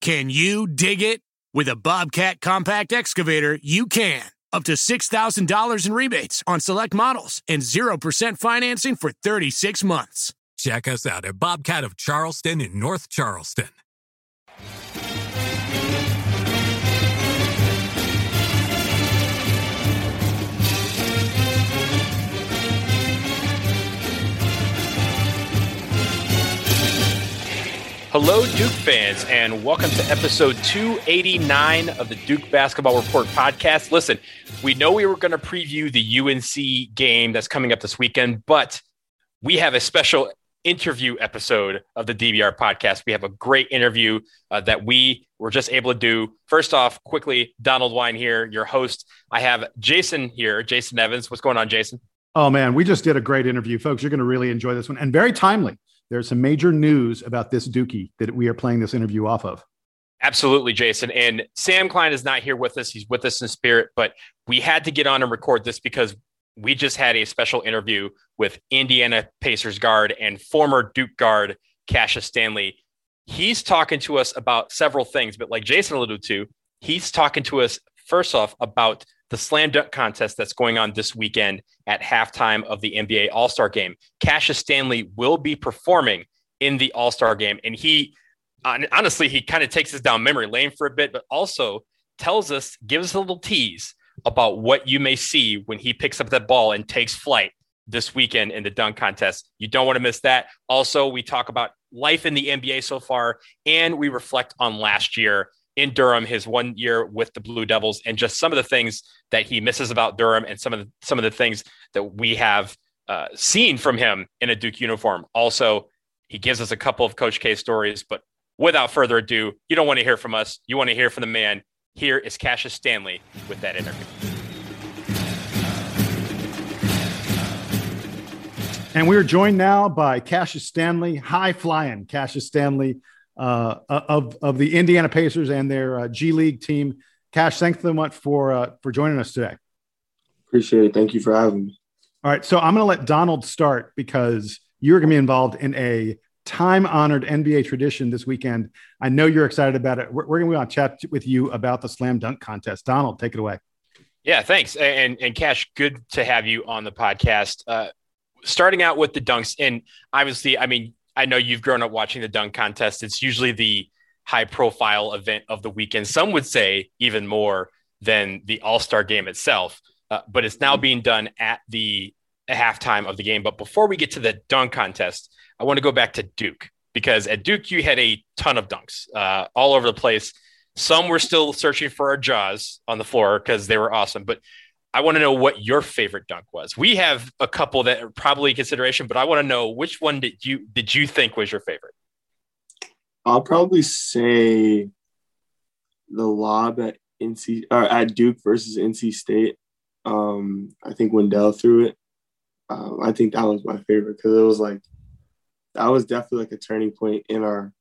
Can you dig it? With a Bobcat compact excavator, you can. Up to $6,000 in rebates on select models and 0% financing for 36 months. Check us out at Bobcat of Charleston in North Charleston. Hello, Duke fans, and welcome to episode 289 of the Duke Basketball Report podcast. Listen, we know we were going to preview the UNC game that's coming up this weekend, but we have a special interview episode of the DBR podcast. We have a great interview uh, that we were just able to do. First off, quickly, Donald Wine here, your host. I have Jason here, Jason Evans. What's going on, Jason? Oh, man, we just did a great interview, folks. You're going to really enjoy this one and very timely there's some major news about this Dukie that we are playing this interview off of. Absolutely, Jason. And Sam Klein is not here with us. He's with us in spirit, but we had to get on and record this because we just had a special interview with Indiana Pacers guard and former Duke guard Cassius Stanley. He's talking to us about several things, but like Jason alluded to, he's talking to us first off about the slam dunk contest that's going on this weekend at halftime of the NBA All Star game. Cassius Stanley will be performing in the All Star game. And he, honestly, he kind of takes us down memory lane for a bit, but also tells us, gives us a little tease about what you may see when he picks up that ball and takes flight this weekend in the dunk contest. You don't want to miss that. Also, we talk about life in the NBA so far, and we reflect on last year in Durham, his one year with the Blue Devils, and just some of the things that he misses about Durham, and some of the, some of the things that we have uh, seen from him in a Duke uniform. Also, he gives us a couple of Coach K stories, but without further ado, you don't want to hear from us. You want to hear from the man. Here is Cassius Stanley with that interview. And we are joined now by Cassius Stanley, high flying Cassius Stanley uh, of of the Indiana Pacers and their uh, G League team. Cash, thanks so much for uh, for joining us today. Appreciate it. Thank you for having me. All right, so I'm going to let Donald start because you're going to be involved in a time honored NBA tradition this weekend. I know you're excited about it. We're, we're going to chat with you about the slam dunk contest. Donald, take it away. Yeah, thanks. And and Cash, good to have you on the podcast. Uh, starting out with the dunks, and obviously, I mean, I know you've grown up watching the dunk contest. It's usually the high profile event of the weekend. Some would say even more than the All Star game itself, uh, but it's now being done at the halftime of the game. But before we get to the dunk contest, I want to go back to Duke because at Duke, you had a ton of dunks uh, all over the place. Some were still searching for our jaws on the floor because they were awesome. But I want to know what your favorite dunk was. We have a couple that are probably consideration, but I want to know which one did you did you think was your favorite? I'll probably say the lob at NC or at Duke versus NC State. Um, I think Wendell threw it. Um, I think that was my favorite because it was like that was definitely like a turning point in our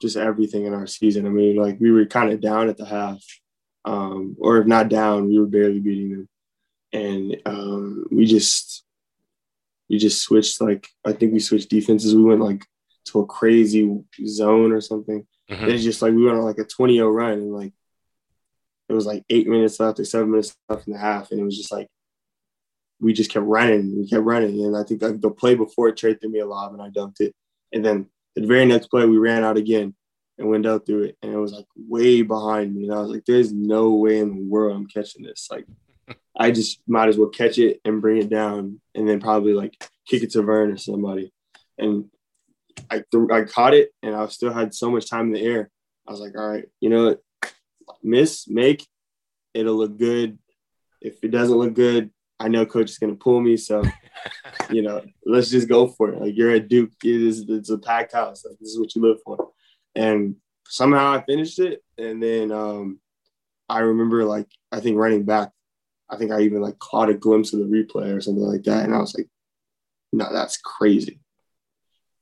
just everything in our season. I mean, like we were kind of down at the half, um, or if not down, we were barely beating them, and um, we just we just switched. Like I think we switched defenses. We went like to a crazy zone or something. Mm-hmm. It's just like we went on like a 20 0 run, and like it was like eight minutes left or seven minutes left in the half, and it was just like we just kept running. We kept running, and I think like the play before it traded me a lob, and I dunked it, and then the very next play we ran out again and went out through it, and it was like way behind me. And I was like, "There's no way in the world I'm catching this. Like, I just might as well catch it and bring it down, and then probably like kick it to Vern or somebody." And I th- I caught it, and I still had so much time in the air. I was like, "All right, you know what? Miss, make, it'll look good. If it doesn't look good, I know coach is gonna pull me. So, you know, let's just go for it. Like you're at Duke, it is it's a packed house. Like this is what you live for." And somehow I finished it. And then um, I remember like I think running back, I think I even like caught a glimpse of the replay or something like that, and I was like, "No, that's crazy."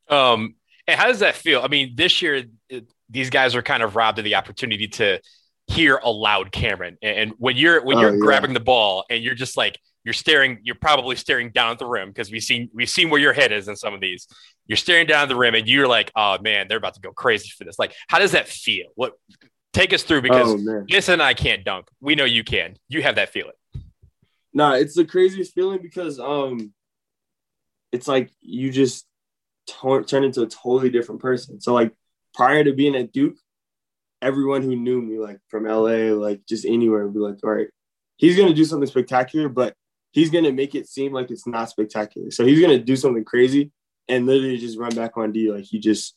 Um, and how does that feel? I mean, this year it, these guys are kind of robbed of the opportunity to hear a loud Cameron, and when you're when you're oh, yeah. grabbing the ball and you're just like you're staring, you're probably staring down at the rim because we've seen we've seen where your head is in some of these, You're staring down the rim and you're like, oh man, they're about to go crazy for this. Like, how does that feel? What take us through because Oh, Jason and I can't dunk. We know you can. You have that feeling. Nah, it's the craziest feeling because um, it's like you just t- turn into a totally different person. So like prior to being at Duke, everyone who knew me like from LA, like just anywhere, would be like, all right, he's gonna do something spectacular, but he's gonna make it seem like it's not spectacular. So he's gonna do something crazy and literally just run back on D like he just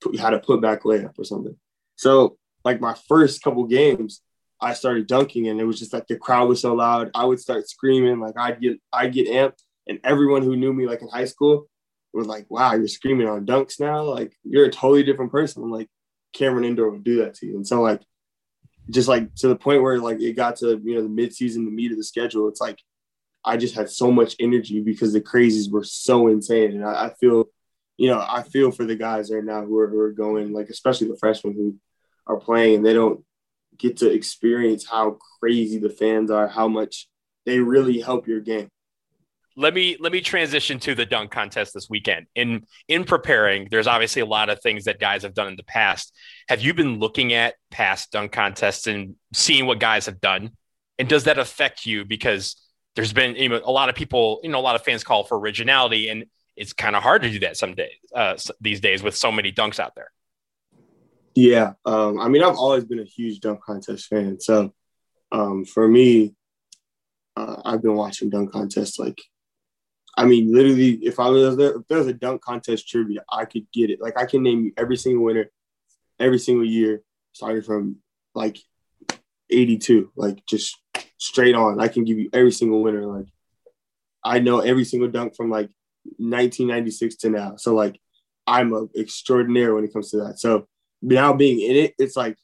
put, had a put back layup or something. So like my first couple games, I started dunking and it was just like the crowd was so loud. I would start screaming, like I'd get I'd get amped, and everyone who knew me like in high school was like, "Wow, you're screaming on dunks now! Like you're a totally different person." I'm like, Cameron Indoor would do that to you, and so like, just like to the point where like it got to you know the mid season, the meat of the schedule. It's like I just had so much energy because the crazies were so insane, and I, I feel, you know, I feel for the guys right now who are, who are going like, especially the freshmen who are playing and they don't get to experience how crazy the fans are, how much they really help your game. let me let me transition to the dunk contest this weekend. In in preparing, there's obviously a lot of things that guys have done in the past. Have you been looking at past dunk contests and seeing what guys have done? And does that affect you? Because there's been you know, a lot of people, you know, a lot of fans call for originality, and it's kind of hard to do that some days uh, these days with so many dunks out there. Yeah, um, I mean, I've always been a huge dunk contest fan. So um, for me, uh, I've been watching dunk contests. Like, I mean, literally, if I was there, if there was a dunk contest trivia, I could get it. Like, I can name you every single winner, every single year, starting from like '82, like just straight on. I can give you every single winner. Like, I know every single dunk from like 1996 to now. So like, I'm a extraordinaire when it comes to that. So now being in it, it's like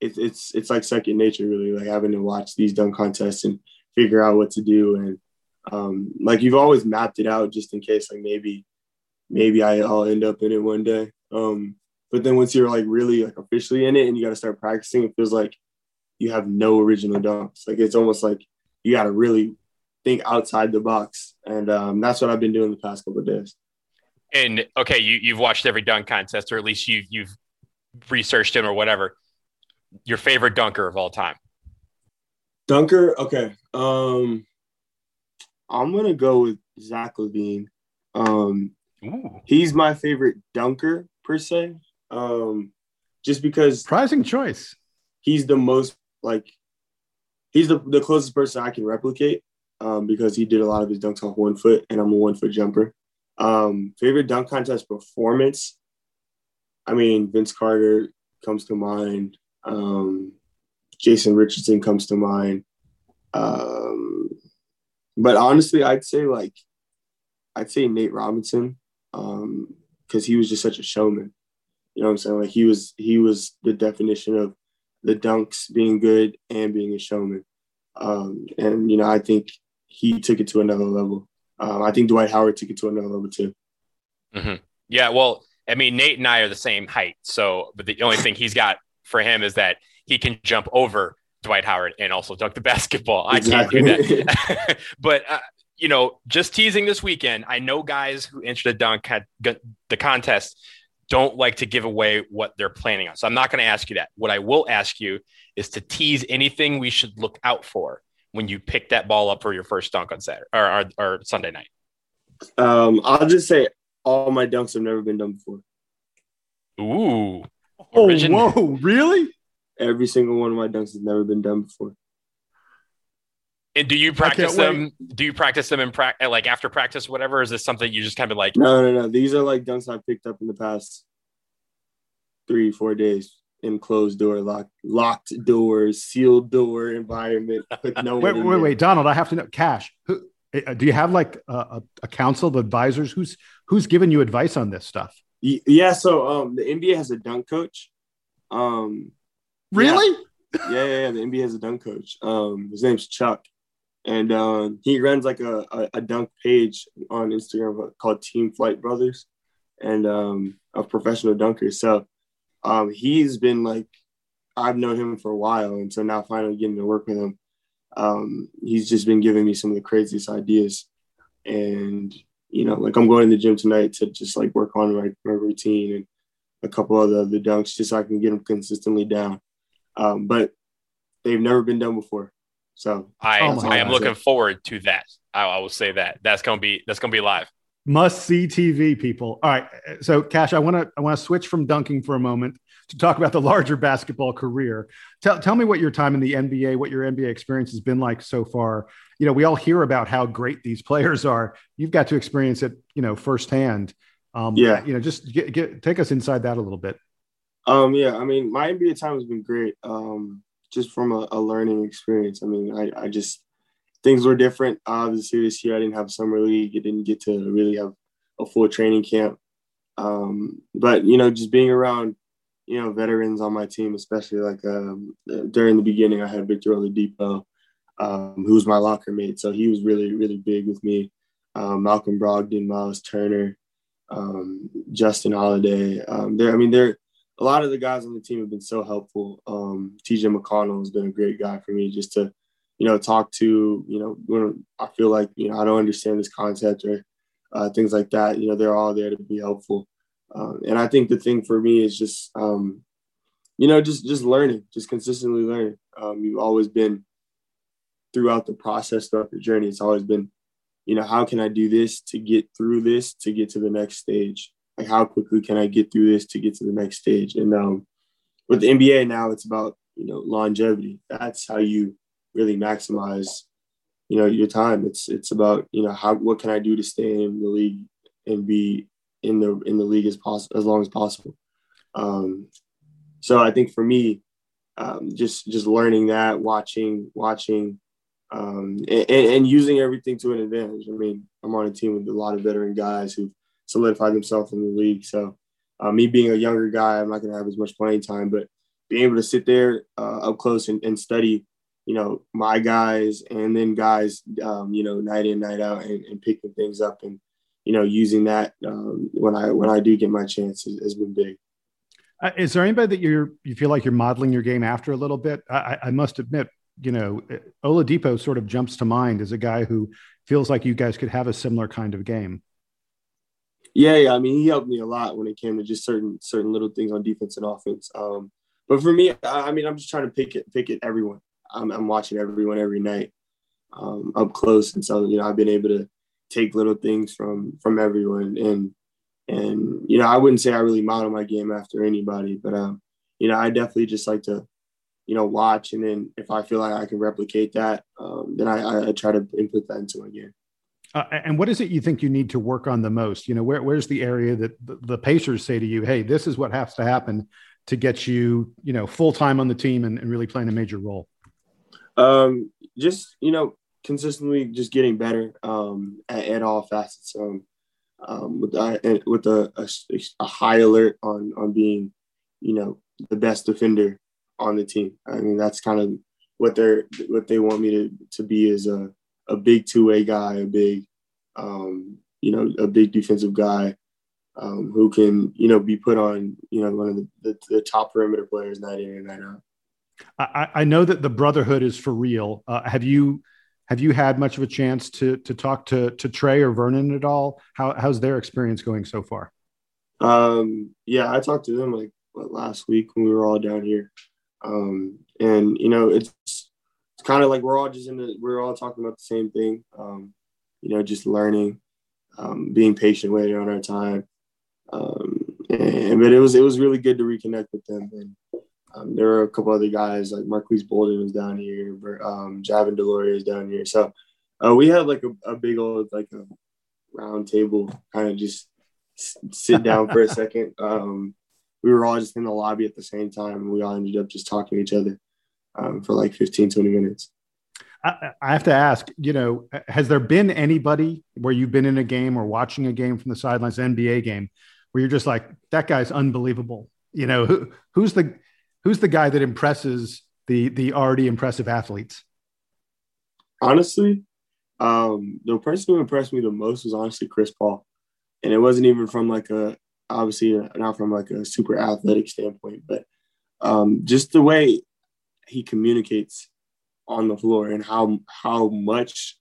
it's it's it's like second nature, really. Like having to watch these dunk contests and figure out what to do, and um, like you've always mapped it out just in case, like maybe maybe I'll end up in it one day. Um, but then once you're like really like officially in it and you got to start practicing, it feels like you have no original dunks. Like it's almost like you got to really think outside the box, and um, that's what I've been doing the past couple of days. And okay, you you've watched every dunk contest, or at least you you've researched him or whatever. Your favorite dunker of all time? Dunker, okay. Um, I'm gonna go with Zach LaVine. Um, Ooh. he's my favorite dunker per se. Um, just because Surprising choice. he's the most like he's the, the closest person I can replicate. Um, because he did a lot of his dunks off one foot, and I'm a one foot jumper. Um, favorite dunk contest performance. I mean, Vince Carter comes to mind. Um, Jason Richardson comes to mind. Um, but honestly, I'd say like, I'd say Nate Robinson, um, because he was just such a showman. You know what I'm saying? Like he was, he was the definition of the dunks being good and being a showman. Um, and you know, I think he took it to another level. Um, I think Dwight Howard took it to another level too. Mm-hmm. Yeah, well, I mean, Nate and I are the same height, so but the only thing he's got for him is that he can jump over Dwight Howard and also dunk the basketball. Exactly. I can't do that. but uh, you know, just teasing this weekend, I know guys who entered the dunk had the contest don't like to give away what they're planning on. So I'm not going to ask you that. What I will ask you is to tease anything we should look out for when you pick that ball up for your first dunk on Saturday or, or, or Sunday night. Um, I'll just say all my dunks have never been done before. Ooh. Oh, Origin- whoa, really? Every single one of my dunks has never been done before. And do you practice wait. them? Do you practice them in practice, like after practice, whatever? Is this something you just kind of like? No, no, no. These are like dunks I've picked up in the past three, four days in closed door, locked, locked doors, sealed door environment with no Wait, one wait, wait, Donald. I have to know. Cash. Who, uh, do you have like a, a, a council of advisors? Who's who's giving you advice on this stuff? Yeah, so um, the NBA has a dunk coach. Um, Really? yeah, yeah, yeah. The NBA has a dunk coach. Um, his name's Chuck, and um, he runs like a, a, a dunk page on Instagram called Team Flight Brothers, and um, of professional dunker. So um, he's been like, I've known him for a while, and so now finally getting to work with him, um, he's just been giving me some of the craziest ideas, and you know, like I'm going to the gym tonight to just like work on my, my routine and a couple of the, the dunks just so I can get them consistently down. Um, but they've never been done before. So I, oh I am looking forward to that. I, I will say that that's gonna be that's gonna be live. Must see TV, people. All right. So, Cash, I want to I want to switch from dunking for a moment to talk about the larger basketball career. Tell, tell me what your time in the NBA, what your NBA experience has been like so far. You know, we all hear about how great these players are. You've got to experience it, you know, firsthand. Um, yeah. You know, just get, get take us inside that a little bit. Um, yeah. I mean, my NBA time has been great. Um, just from a, a learning experience. I mean, I, I just things were different. Obviously, this year I didn't have summer league. I didn't get to really have a full training camp. Um, but you know, just being around, you know, veterans on my team, especially like um, during the beginning, I had Victor Oladipo, um, who was my locker mate, so he was really, really big with me. Um, Malcolm Brogdon, Miles Turner, um, Justin Holiday. Um, there, I mean, there. A lot of the guys on the team have been so helpful. Um, TJ McConnell has been a great guy for me, just to you know, talk to, you know, when I feel like, you know, I don't understand this concept or uh, things like that, you know, they're all there to be helpful. Um, and I think the thing for me is just, um, you know, just, just learning, just consistently learning. Um, you've always been throughout the process, throughout the journey, it's always been, you know, how can I do this to get through this, to get to the next stage? Like how quickly can I get through this to get to the next stage? And um, with the NBA now, it's about, you know, longevity. That's how you really maximize you know your time it's it's about you know how what can i do to stay in the league and be in the in the league as possible as long as possible um so i think for me um, just just learning that watching watching um, and, and, using everything to an advantage i mean i'm on a team with a lot of veteran guys who've solidified themselves in the league so uh, me being a younger guy i'm not going to have as much playing time but being able to sit there uh, up close and, and study you know, my guys and then guys, um, you know, night in, night out and, and, picking things up and, you know, using that um, when I, when I do get my chance has, has been big. Uh, is there anybody that you're, you feel like you're modeling your game after a little bit? I, I must admit, you know, Oladipo sort of jumps to mind as a guy who feels like you guys could have a similar kind of game. Yeah, yeah. I mean, he helped me a lot when it came to just certain certain little things on defense and offense. Um, but for me, I, I mean, I'm just trying to pick it, pick it everyone. I'm, I'm watching everyone every night um, up close, and so you know I've been able to take little things from from everyone, and and you know I wouldn't say I really model my game after anybody, but um, you know I definitely just like to you know watch, and then if I feel like I can replicate that, um, then I, I try to input that into my game. Uh, and what is it you think you need to work on the most? You know, where, where's the area that the, the Pacers say to you, "Hey, this is what has to happen to get you, you know, full time on the team and, and really playing a major role"? Um, just you know, consistently just getting better um, at, at all facets. Um, um, with uh, with a, a, a, high alert on on being, you know, the best defender on the team. I mean, that's kind of what they're what they want me to to be is a a big two way guy, a big, um, you know, a big defensive guy. Um, who can you know be put on you know one of the, the, the top perimeter players night in and night out. I, I know that the brotherhood is for real. Uh, have you have you had much of a chance to to talk to to Tre or Vernon at all? How how's their experience going so far? Um, yeah, I talked to them like what, last week when we were all down here, um, and you know it's kind of like we're all just in the we're all talking about the same thing. Um, you know, just learning, um, being patient, waiting on our time. Um, and but it was it was really good to reconnect with them and um, there were a couple other guys like Marques Bolden was down here, um, Javin DeLaurier is down here. So uh, we had like a, a, big old like a round table, kind of just sit down for a second. Um, we were all just in the lobby at the same time, and we all ended up just talking to each other um, for like 15, 20 minutes. I, I have to ask, you know, has there been anybody where you've been in a game or watching a game from the sidelines, NBA game, where you're just like, that guy's unbelievable? You know, who, who's the who's the guy that impresses the the already impressive athletes? Honestly, um, the person who impressed me the most was honestly Chris Paul, and it wasn't even from like a obviously not from like a super athletic standpoint, but um, just the way he communicates on the floor and how how much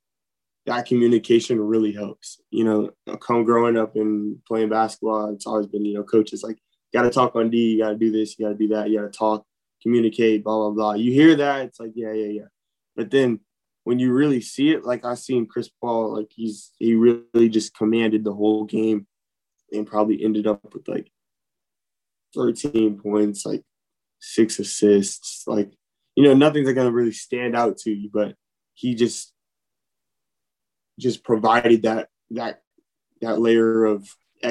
that communication really helps. You know, come growing up and playing basketball, it's always been, you know, coaches like, got to talk on D, you got to do this, you got to do that, you got to talk, communicate, blah, blah, blah. You hear that, it's like, yeah, yeah, yeah. But then when you really see it, like I seen Chris Paul, like he's, he really just commanded the whole game and probably ended up with like 13 points, like six assists. Like, you know, nothing's going to really stand out to you, but he just just provided that that that layer of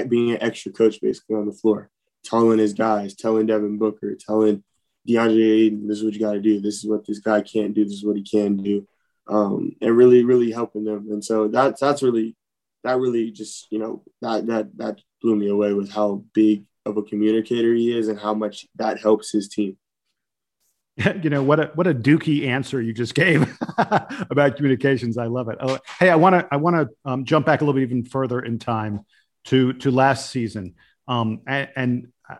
being an extra coach basically on the floor, telling his guys, telling Devin Booker, telling DeAndre Ayton, this is what you got to do. This is what this guy can't do. This is what he can do, um, and really, really helping them. And so that's that's really that really just you know that that that blew me away with how big of a communicator he is and how much that helps his team. you know what a what a Dukie answer you just gave about communications. I love it. Oh, hey, I want to I want to um, jump back a little bit even further in time to to last season. Um, and, and uh,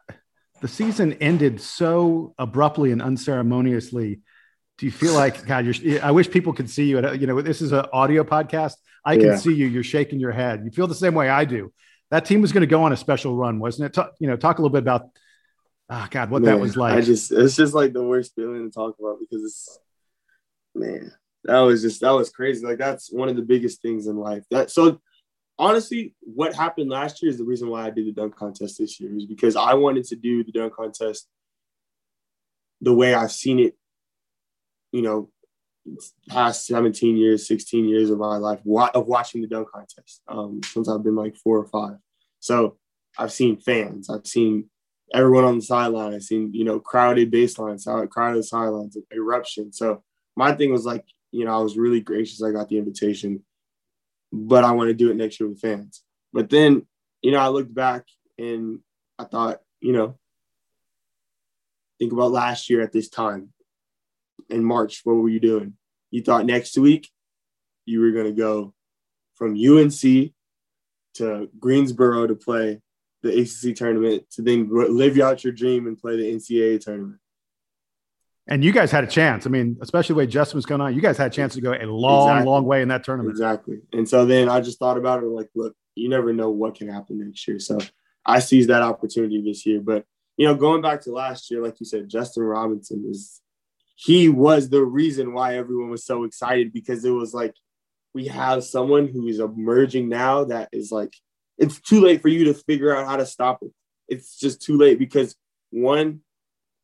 the season ended so abruptly and unceremoniously. Do you feel like God? You're, I wish people could see you. At, you know, this is an audio podcast. I can yeah. see you. You're shaking your head. You feel the same way I do. That team was going to go on a special run, wasn't it? Talk, you know, talk a little bit about oh god what man, that was like. i just it's just like the worst feeling to talk about because it's man that was just that was crazy. Like that's one of the biggest things in life. That so honestly what happened last year is the reason why i did the dunk contest this year is because i wanted to do the dunk contest the way i've seen it you know past 17 years 16 years of my life of watching the dunk contest um, since i've been like four or five. So i've seen fans i've seen everyone on the sideline. I seen, you know, crowded baselines, crowded sidelines, eruption. So my thing was like, you know, I was really gracious. I got the invitation, but I want to do it next year with fans. But then, you know, I looked back and I thought, you know, think about last year at this time in March. What were you doing? You thought next week you were going to go from UNC to Greensboro to play the ACC tournament to then live out your dream and play the NCAA tournament. And you guys had a chance. I mean, especially the way Justin was going on, you guys had a chance to go a long, exactly. long way in that tournament. Exactly. And so then I just thought about it like, look, you never know what can happen next year. So I seized that opportunity this year. But, you know, going back to last year, like you said, Justin Robinson is, he was the reason why everyone was so excited because it was like, we have someone who is emerging now that is like it's too late for you to figure out how to stop it. It's just too late because one,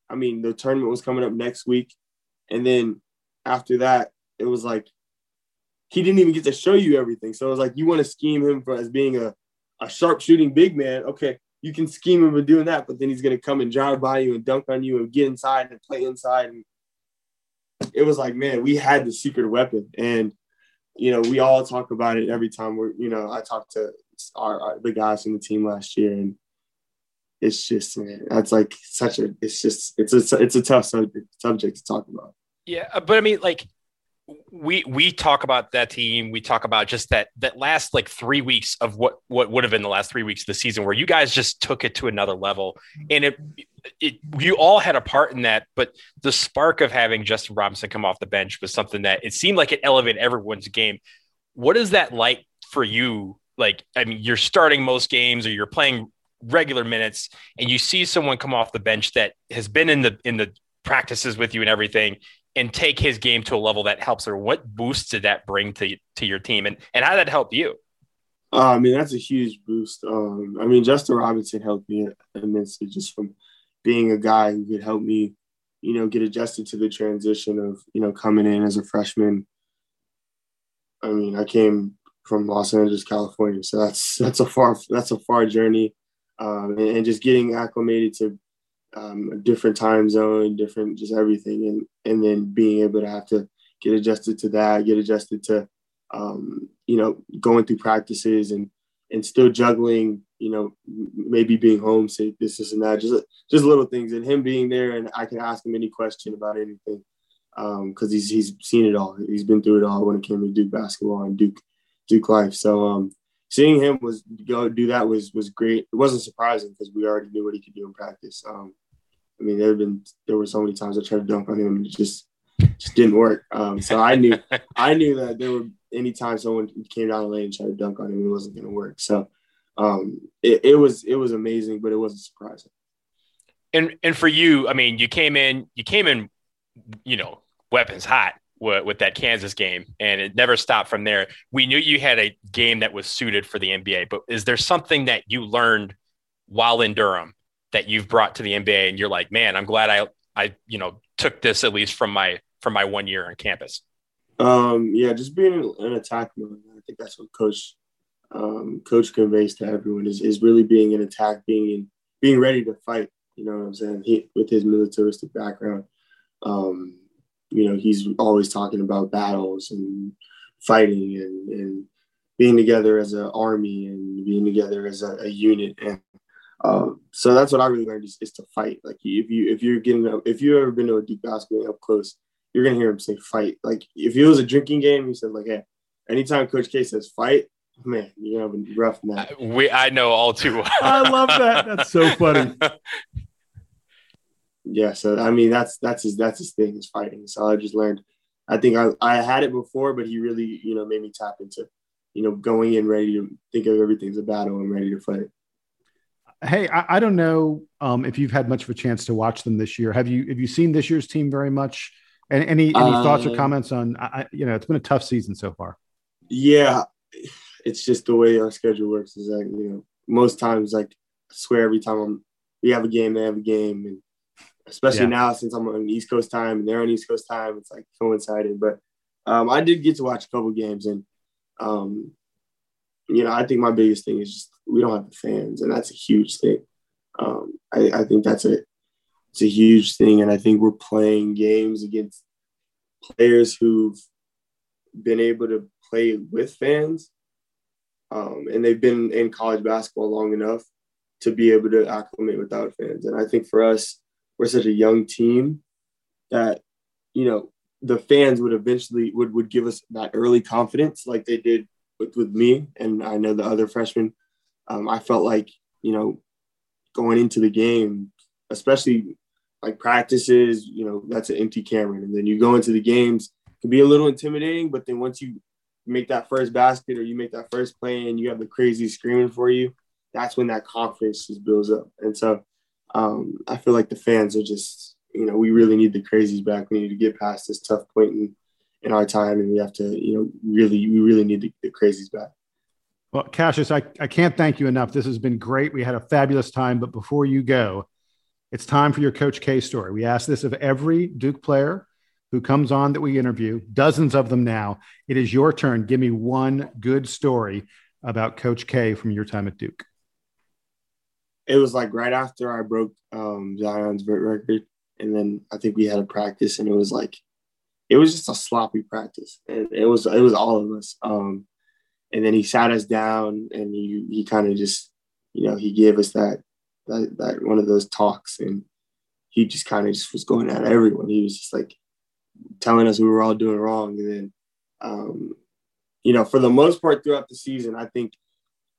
I mean, the tournament was coming up next week. And then after that, it was like he didn't even get to show you everything. So it was like you want to scheme him for as being a, a sharp shooting big man. Okay, you can scheme him for doing that, but then he's gonna come and drive by you and dunk on you and get inside and play inside. And it was like, man, we had the secret weapon. And you know, we all talk about it every time we're, you know, I talk to our, our, the guys from the team last year, and it's just man, that's like such a it's just it's a it's a tough subject subject to talk about. Yeah, uh, but I mean, like we we talk about that team. We talk about just that that last like three weeks of what what would have been the last three weeks of the season, where you guys just took it to another level, and it it you all had a part in that. But the spark of having Justin Robinson come off the bench was something that it seemed like it elevated everyone's game. What is that like for you like I mean, you're starting most games or you're playing regular minutes, and you see someone come off the bench that has been in the in the practices with you and everything, and take his game to a level that helps or What boost did that bring to to your team, and and how did that help you? Uh, I mean, that's a huge boost. Um, I mean, Justin Robinson helped me immensely just from being a guy who could help me, you know, get adjusted to the transition of, you know, coming in as a freshman. I mean, I came from Los Angeles, California. So that's that's a far that's a far journey, um, and, and, just getting acclimated to um, a different time zone, different just everything, and and then being able to have to get adjusted to that, get adjusted to um, you know going through practices and and still juggling, you know, maybe being homesick, this, this, and that, just just little things, and him being there, and I can ask him any question about anything because um, he's he's seen it all. He's been through it all when it came to Duke basketball and Duke Duke life. So um, seeing him was go do that was was great. It wasn't surprising because we already knew what he could do in practice. Um, I mean, there have been there were so many times I tried to dunk on him and it just just didn't work. Um, so I knew I knew that there were anytime someone came down the lane and tried to dunk on him, it wasn't going to work. So um, it, it was it was amazing, but it wasn't surprising. And and for you, I mean, you came in, you came in, you know, weapons hot with, with that Kansas game, and it never stopped from there. We knew you had a game that was suited for the NBA, but is there something that you learned while in Durham that you've brought to the NBA, and you're like, man, I'm glad I I you know took this at least from my from my one year on campus. Um, yeah, just being an attack mode. I think that's what coach um, coach conveys to everyone is, is really being an attack, being in, being ready to fight. You know what I'm saying? He, with his militaristic background, um, you know, he's always talking about battles and fighting and, and being together as an army and being together as a, a unit. And um, so that's what I really learned is, is, to fight. Like if you if you're getting up, if you've ever been to a Duke basketball up close, you're gonna hear him say fight. Like if it was a drinking game, he said like, hey, anytime Coach K says fight, man, you're gonna have a rough night. We I know all too well. I love that. That's so funny. yeah, so I mean that's that's his that's his thing is fighting. So I just learned. I think I, I had it before, but he really you know made me tap into you know going in ready to think of everything's a battle and ready to fight. Hey, I, I don't know um, if you've had much of a chance to watch them this year. Have you have you seen this year's team very much? And any any thoughts or uh, comments on? I, you know, it's been a tough season so far. Yeah, it's just the way our schedule works. Is that you know most times like I swear every time I'm, we have a game, they have a game, and especially yeah. now since I'm on East Coast time and they're on East Coast time, it's like coinciding. But um, I did get to watch a couple games, and um, you know I think my biggest thing is just we don't have the fans, and that's a huge thing. Um, I, I think that's a it's a huge thing. And I think we're playing games against players who've been able to play with fans. Um, and they've been in college basketball long enough to be able to acclimate without fans. And I think for us, we're such a young team that, you know, the fans would eventually would, would give us that early confidence like they did with, with me. And I know the other freshmen, um, I felt like, you know, going into the game, especially like practices, you know, that's an empty Cameron. And then you go into the games, can be a little intimidating, but then once you make that first basket or you make that first play and you have the crazy screaming for you, that's when that confidence just builds up. And so um, I feel like the fans are just, you know, we really need the crazies back. We need to get past this tough point in, in our time and we have to, you know, really, we really need the, the crazies back. Well, Cassius, I, I can't thank you enough. This has been great. We had a fabulous time, but before you go, it's time for your Coach K story. We ask this of every Duke player who comes on that we interview, dozens of them now. It is your turn. Give me one good story about Coach K from your time at Duke. It was like right after I broke um, Zion's record, and then I think we had a practice, and it was like it was just a sloppy practice, and it was it was all of us. Um, and then he sat us down, and he he kind of just you know he gave us that that, that one of those talks and he just kind of just was going at everyone. He was just like telling us we were all doing wrong. And then, um, you know, for the most part throughout the season, I think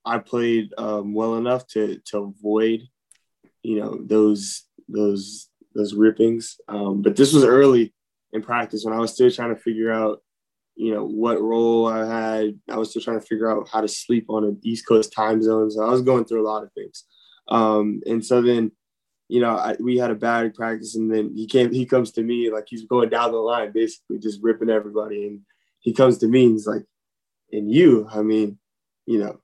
I played um, well enough to to avoid, you know, those those those rippings. Um, but this was early in practice when I was still trying to figure out, you know, what role I had. I was still trying to figure out how to sleep on an East Coast time zone. So I was going through a lot of things. Um, and so then, you know, I, we had a bad practice, and then he came. He comes to me like he's going down the line, basically just ripping everybody. And he comes to me, and he's like, "And you, I mean, you know,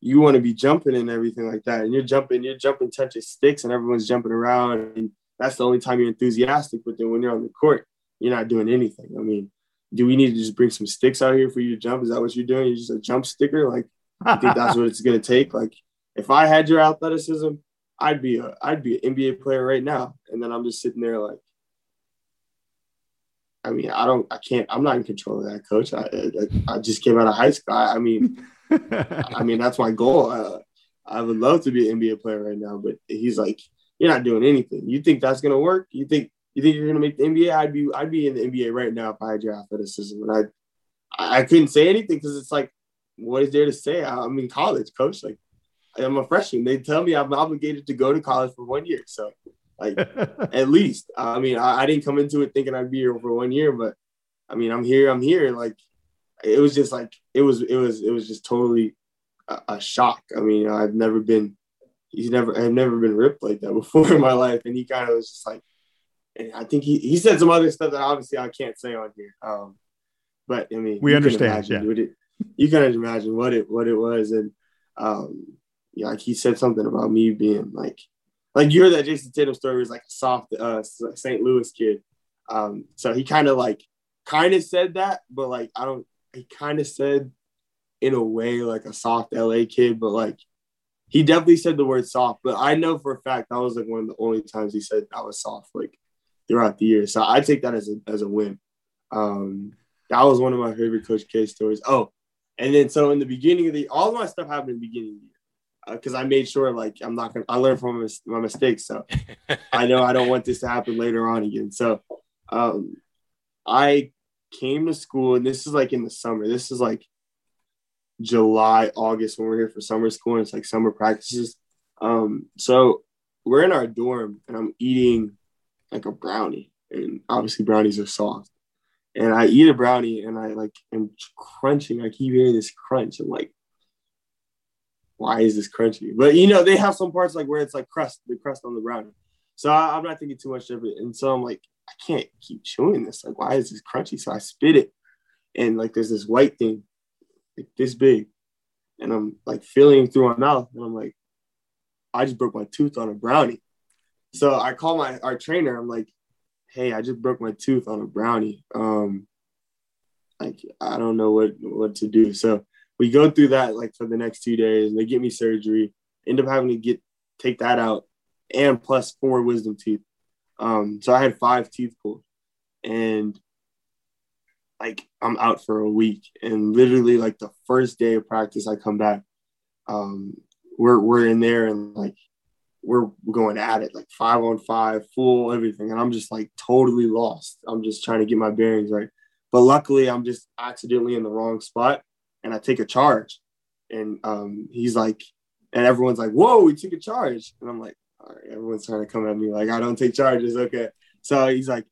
you want to be jumping and everything like that, and you're jumping, you're jumping, touching sticks, and everyone's jumping around, and that's the only time you're enthusiastic. But then when you're on the court, you're not doing anything. I mean, do we need to just bring some sticks out here for you to jump? Is that what you're doing? You're just a jump sticker? Like, I think that's what it's gonna take. Like, if I had your athleticism, I'd be a I'd be an NBA player right now. And then I'm just sitting there like, I mean, I don't, I can't, I'm not in control of that, coach. I I, I just came out of high school. I, I mean, I mean that's my goal. Uh, I would love to be an NBA player right now, but he's like, you're not doing anything. You think that's gonna work? You think you think you're gonna make the NBA? I'd be I'd be in the NBA right now if I had your athleticism. And I I couldn't say anything because it's like, what is there to say? I, I'm in college, coach. Like I'm a freshman. They tell me I'm obligated to go to college for one year. So, like, at least. I mean, I, I, didn't come into it thinking I'd be here for one year, but I mean, I'm here. I'm here. Like, it was just like it was it was it was just totally a, a shock. I mean, I've never been he's never I've never been ripped like that before in my life, and he kind of was just like, I think he he said some other stuff that obviously I can't say on here. Um, but I mean, we understand. yeah. It, you can imagine what it what it was, and um, yeah, like he said something about me being like, like you're that Jayson Tatum story was like a soft uh, St. Louis kid. Um, so he kind of like kind of said that, but like I don't. He kind of said in a way like a soft LA kid, but like he definitely said the word soft. But I know for a fact that was like one of the only times he said I was soft like throughout the year. So I take that as a as a win. Um, that was one of my favorite Coach K stories. Oh, and then so in the beginning of the all my stuff happened in the beginning of the year because uh, I made sure like I'm not gonna I learned from my, my mistakes. So I know I don't want this to happen later on again. So um, I came to school and this is like in the summer. This is like July, August when we're here for summer school and it's like summer practices. Um, so we're in our dorm and I'm eating like a brownie, and obviously brownies are soft. And I eat a brownie and I like am crunching. I keep hearing this crunch. I'm like, why is this crunchy? But you know, they have some parts like where it's like crust, the crust on the brownie. So I, I'm not thinking too much of it. And so I'm like, I can't keep chewing this. Like, why is this crunchy? So I spit it, and like there's this white thing like this big. And I'm like feeling through my mouth. And I'm like, I just broke my tooth on a brownie. So I call my our trainer. I'm like, hey, I just broke my tooth on a brownie. Um, like I don't know what what to do. So we go through that like for the next two days. and They get me surgery. End up having to get take that out, and plus four wisdom teeth. Um, so I had five teeth pulled, and like I'm out for a week. And literally like the first day of practice, I come back. Um, we're we're in there and like we're going at it, like five on five, full everything. And I'm just like totally lost. I'm just trying to get my bearings right. But luckily I'm just accidentally in the wrong spot and I take a charge. And um, he's like, and everyone's like, whoa, we took a charge. And I'm like, everyone's trying to come at me like I don't take charges. Okay. So he's like,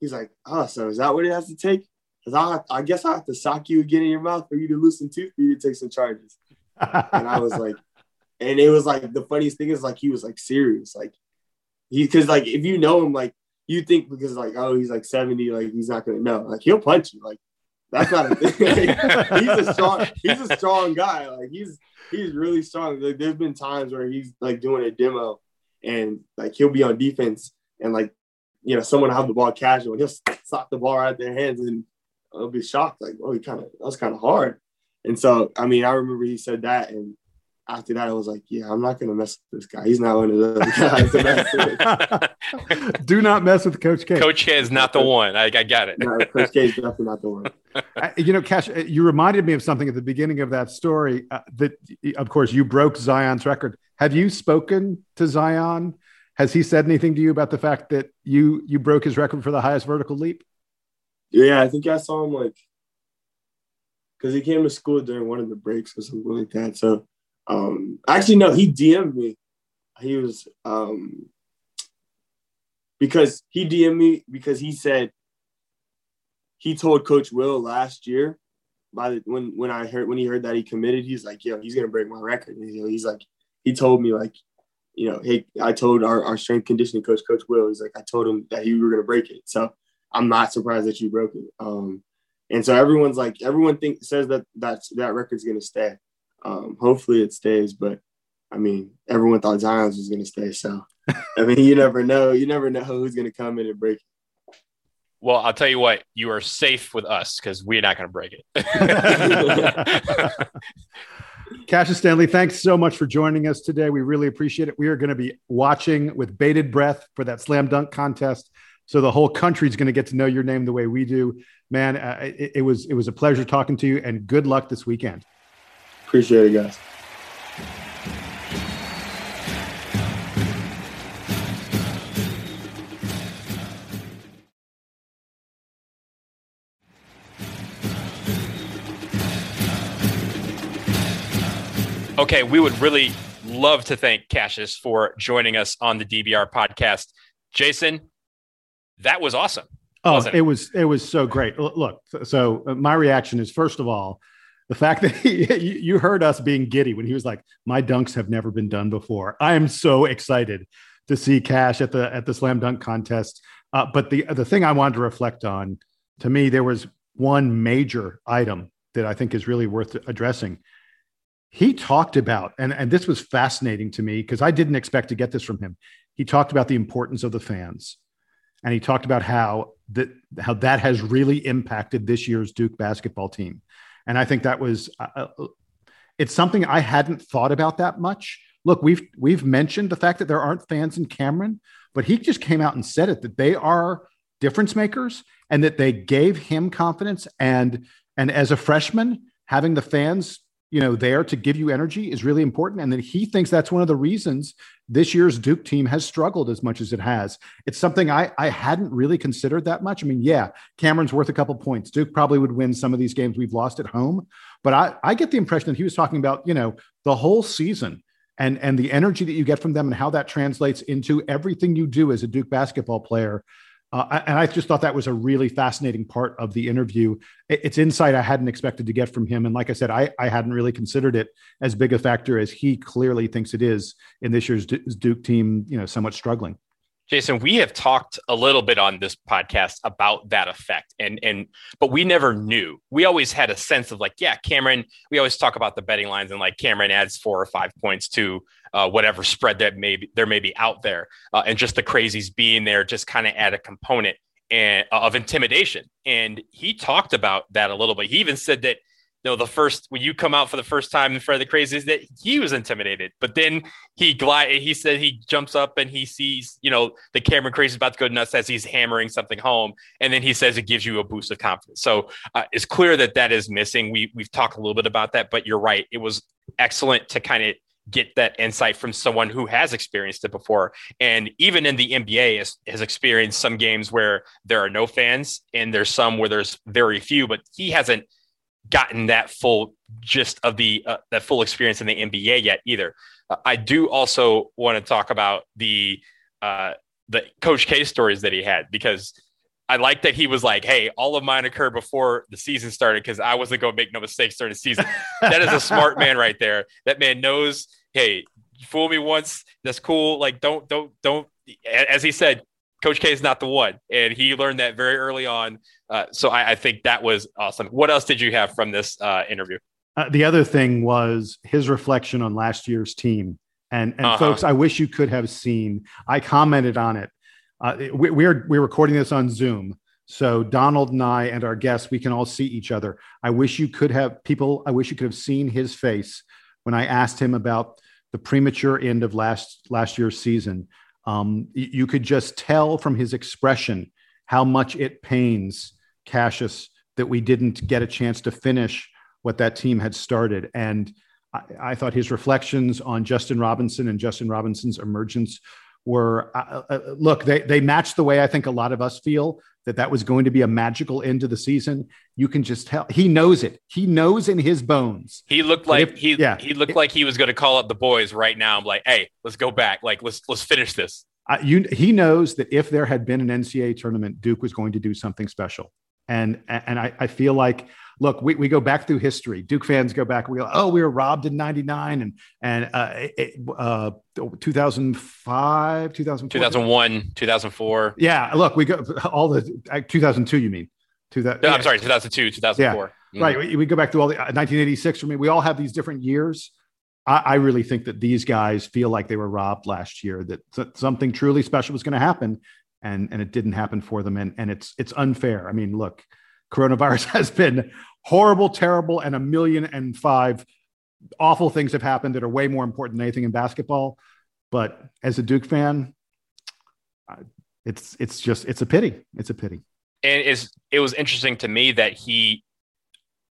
he's like, oh, so is that what it has to take? Because I, I guess I have to sock you again in your mouth for you to loosen tooth for you to take some charges. and I was like, and it was like the funniest thing is like he was like serious, like he because like if you know him, like you think because like oh he's like seventy, like he's not gonna know, like he'll punch you, like that's not a thing. he's a strong, he's a strong guy, like he's he's really strong. Like there's been times where he's like doing a demo and like he'll be on defense and like you know someone will have the ball casual, he'll sock the ball out their hands and I'll be shocked. Like, oh, he kind of that was kind of hard. And so, I mean, I remember he said that, and after that, I was like, yeah, I'm not gonna mess with this guy. He's not one of those guys to mess with. Do not mess with Coach K. Coach K is not the one. I, I got it. no, Coach K is definitely not the one. you know, Cash, uh, you reminded me of something at the beginning of that story. Uh, that, of course, you broke Zion's record. Have you spoken to Zion? Has he said anything to you about the fact that you you broke his record for the highest vertical leap? Yeah, I think I saw him like because he came to school during one of the breaks or something like that. So um actually no, he DM'd me. He was um because he DM'd me because he said he told Coach Will last year by the when when I heard when he heard that he committed, he's like, yo, he's gonna break my record. He's like, he told me like, you know, hey, I told our, our strength conditioning coach, Coach Will, he's like, I told him that you were gonna break it. So I'm not surprised that you broke it. Um, and so everyone's like, everyone thinks says that that's that record's gonna stay. Um, hopefully it stays, but I mean, everyone thought Zion's was gonna stay. So I mean, you never know. You never know who's gonna come in and break it. Well, I'll tell you what, you are safe with us because we're not going to break it. Cassius Stanley, thanks so much for joining us today. We really appreciate it. We are going to be watching with bated breath for that slam dunk contest so the whole country is going to get to know your name the way we do. Man, uh, it, it was it was a pleasure talking to you, and good luck this weekend. Appreciate it, guys. Okay, we would really love to thank Cassius for joining us on the DBR podcast. Jason, that was awesome. Oh, it? it? was it was so great. Look, so uh, my reaction is first of all, the fact that he, you heard us being giddy when he was like, "My dunks have never been done before." I am so excited to see Cash at the at the slam dunk contest. Uh, but the the thing I wanted to reflect on, to me, there was one major item that I think is really worth addressing. He talked about, and, and this was fascinating to me because I didn't expect to get this from him. He talked about the importance of the fans. And he talked about how that how that has really impacted this year's Duke basketball team. And I think that was uh, uh, it's something I hadn't thought about that much. Look, we've we've mentioned the fact that there aren't fans in Cameron, but he just came out and said it that they are difference makers and that they gave him confidence and and as a freshman having the fans you know there to give you energy is really important. And that he thinks that's one of the reasons this year's duke team has struggled as much as it has. It's something i i hadn't really considered that much. I mean yeah cameron's worth a couple points. Duke probably would win some of these games we've lost at home. But i i get the impression that he was talking about you know the whole season and and the energy that you get from them and how that translates into everything you do as a duke basketball player uh, and I just thought that was a really fascinating part of the interview. It's insight I hadn't expected to get from him. And like I said, I, I hadn't really considered it as big a factor as he clearly thinks it is in this year's Duke team, you know, somewhat struggling. Jason, we have talked a little bit on this podcast about that effect, and and but we never knew. We always had a sense of like, yeah, Cameron. We always talk about the betting lines and like Cameron adds four or five points to uh, whatever spread that may be, there may be out there, uh, and just the crazies being there just kind of add a component and, uh, of intimidation. And he talked about that a little bit. He even said that know, the first when you come out for the first time in front of the crazies that he was intimidated. But then he glide he said he jumps up and he sees, you know, the Cameron crazy about to go nuts as he's hammering something home. And then he says it gives you a boost of confidence. So uh, it's clear that that is missing. We we've talked a little bit about that, but you're right. It was excellent to kind of get that insight from someone who has experienced it before. And even in the NBA has, has experienced some games where there are no fans and there's some where there's very few, but he hasn't – gotten that full gist of the uh, that full experience in the NBA yet either. Uh, I do also want to talk about the uh, the Coach K stories that he had because I like that he was like, "Hey, all of mine occurred before the season started because I wasn't going to make no mistakes during the season." that is a smart man right there. That man knows, "Hey, fool me once, that's cool. Like, don't, don't, don't." As he said, Coach K is not the one, and he learned that very early on. Uh, so I, I, think that was awesome. What else did you have from this uh, interview? Uh, the other thing was his reflection on last year's team, and and uh-huh. folks, I wish you could have seen. I commented on it. Uh, we, we're we're recording this on Zoom, so Donald and I and our guests, we can all see each other. I wish you could have people. I wish you could have seen his face when I asked him about the premature end of last last year's season um, you could just tell from his expression how much it pains Cassius that we didn't get a chance to finish what that team had started. And I, I thought his reflections on Justin Robinson and Justin Robinson's emergence were uh, uh, look they they matched the way I think a lot of us feel that that was going to be a magical end to the season. You can just tell he knows it. He knows in his bones. He looked like if, he yeah. he looked like he was going to call up the boys right now. I'm like, hey, let's go back. Like let's let's finish this. Uh, you, he knows that if there had been an NCAA tournament, Duke was going to do something special. And and I, I feel like look, we, we go back through history. Duke fans go back. We go, oh, we were robbed in '99 and and uh, uh, 2005, 2004, 2001, 2004. Yeah, look, we go all the 2002. You mean? To that, no, I'm sorry, 2002, 2004. Yeah, mm-hmm. right. We, we, go back to all the 1986 for me. We all have these different years. I, I really think that these guys feel like they were robbed last year. That something truly special was going to happen, and and it didn't happen for them. And and it's it's unfair. I mean, look, coronavirus has been horrible, terrible, and a million and five awful things have happened that are way more important than anything in basketball. But as a Duke fan, it's it's just it's a pity. It's a pity. And it's it was interesting to me that he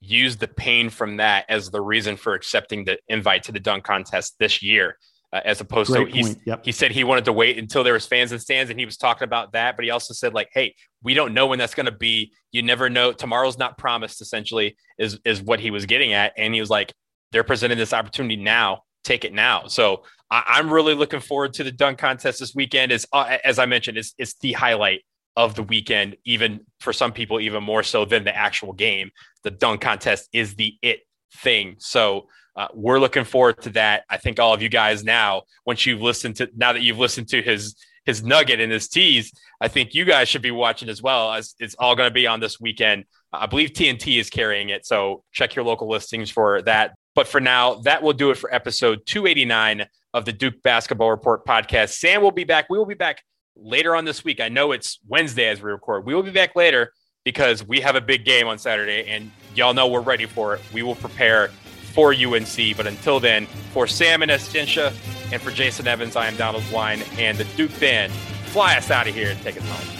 used the pain from that as the reason for accepting the invite to the dunk contest this year uh, as opposed Great to yep. he said he wanted to wait until there was fans and stands and he was talking about that but he also said like hey we don't know when that's going to be. You never know. Tomorrow's not promised essentially is is what he was getting at. And he was like they're presenting this opportunity now. Take it now. So I, am really looking forward to the dunk contest this weekend. Is uh, as i mentioned it's, it's the highlight of the weekend, even for some people, even more so than the actual game. The dunk contest is the it thing. So uh, we're looking forward to that. I think all of you guys now, once you've listened to now that you've listened to his his nugget and his tease, I think you guys should be watching as well. As it's all going to be on this weekend. I believe TNT is carrying it, so check your local listings for that. But for now, that will do it for episode 289 of the Duke Basketball Report podcast. Sam will be back. We will be back later on this week. I know it's Wednesday as we record. We will be back later because we have a big game on Saturday, and y'all know we're ready for it. We will prepare for UNC. But until then, for Sam and Essentia and for Jason Evans, I am Donald Wine and the Duke Band. Fly us out of here and take us home.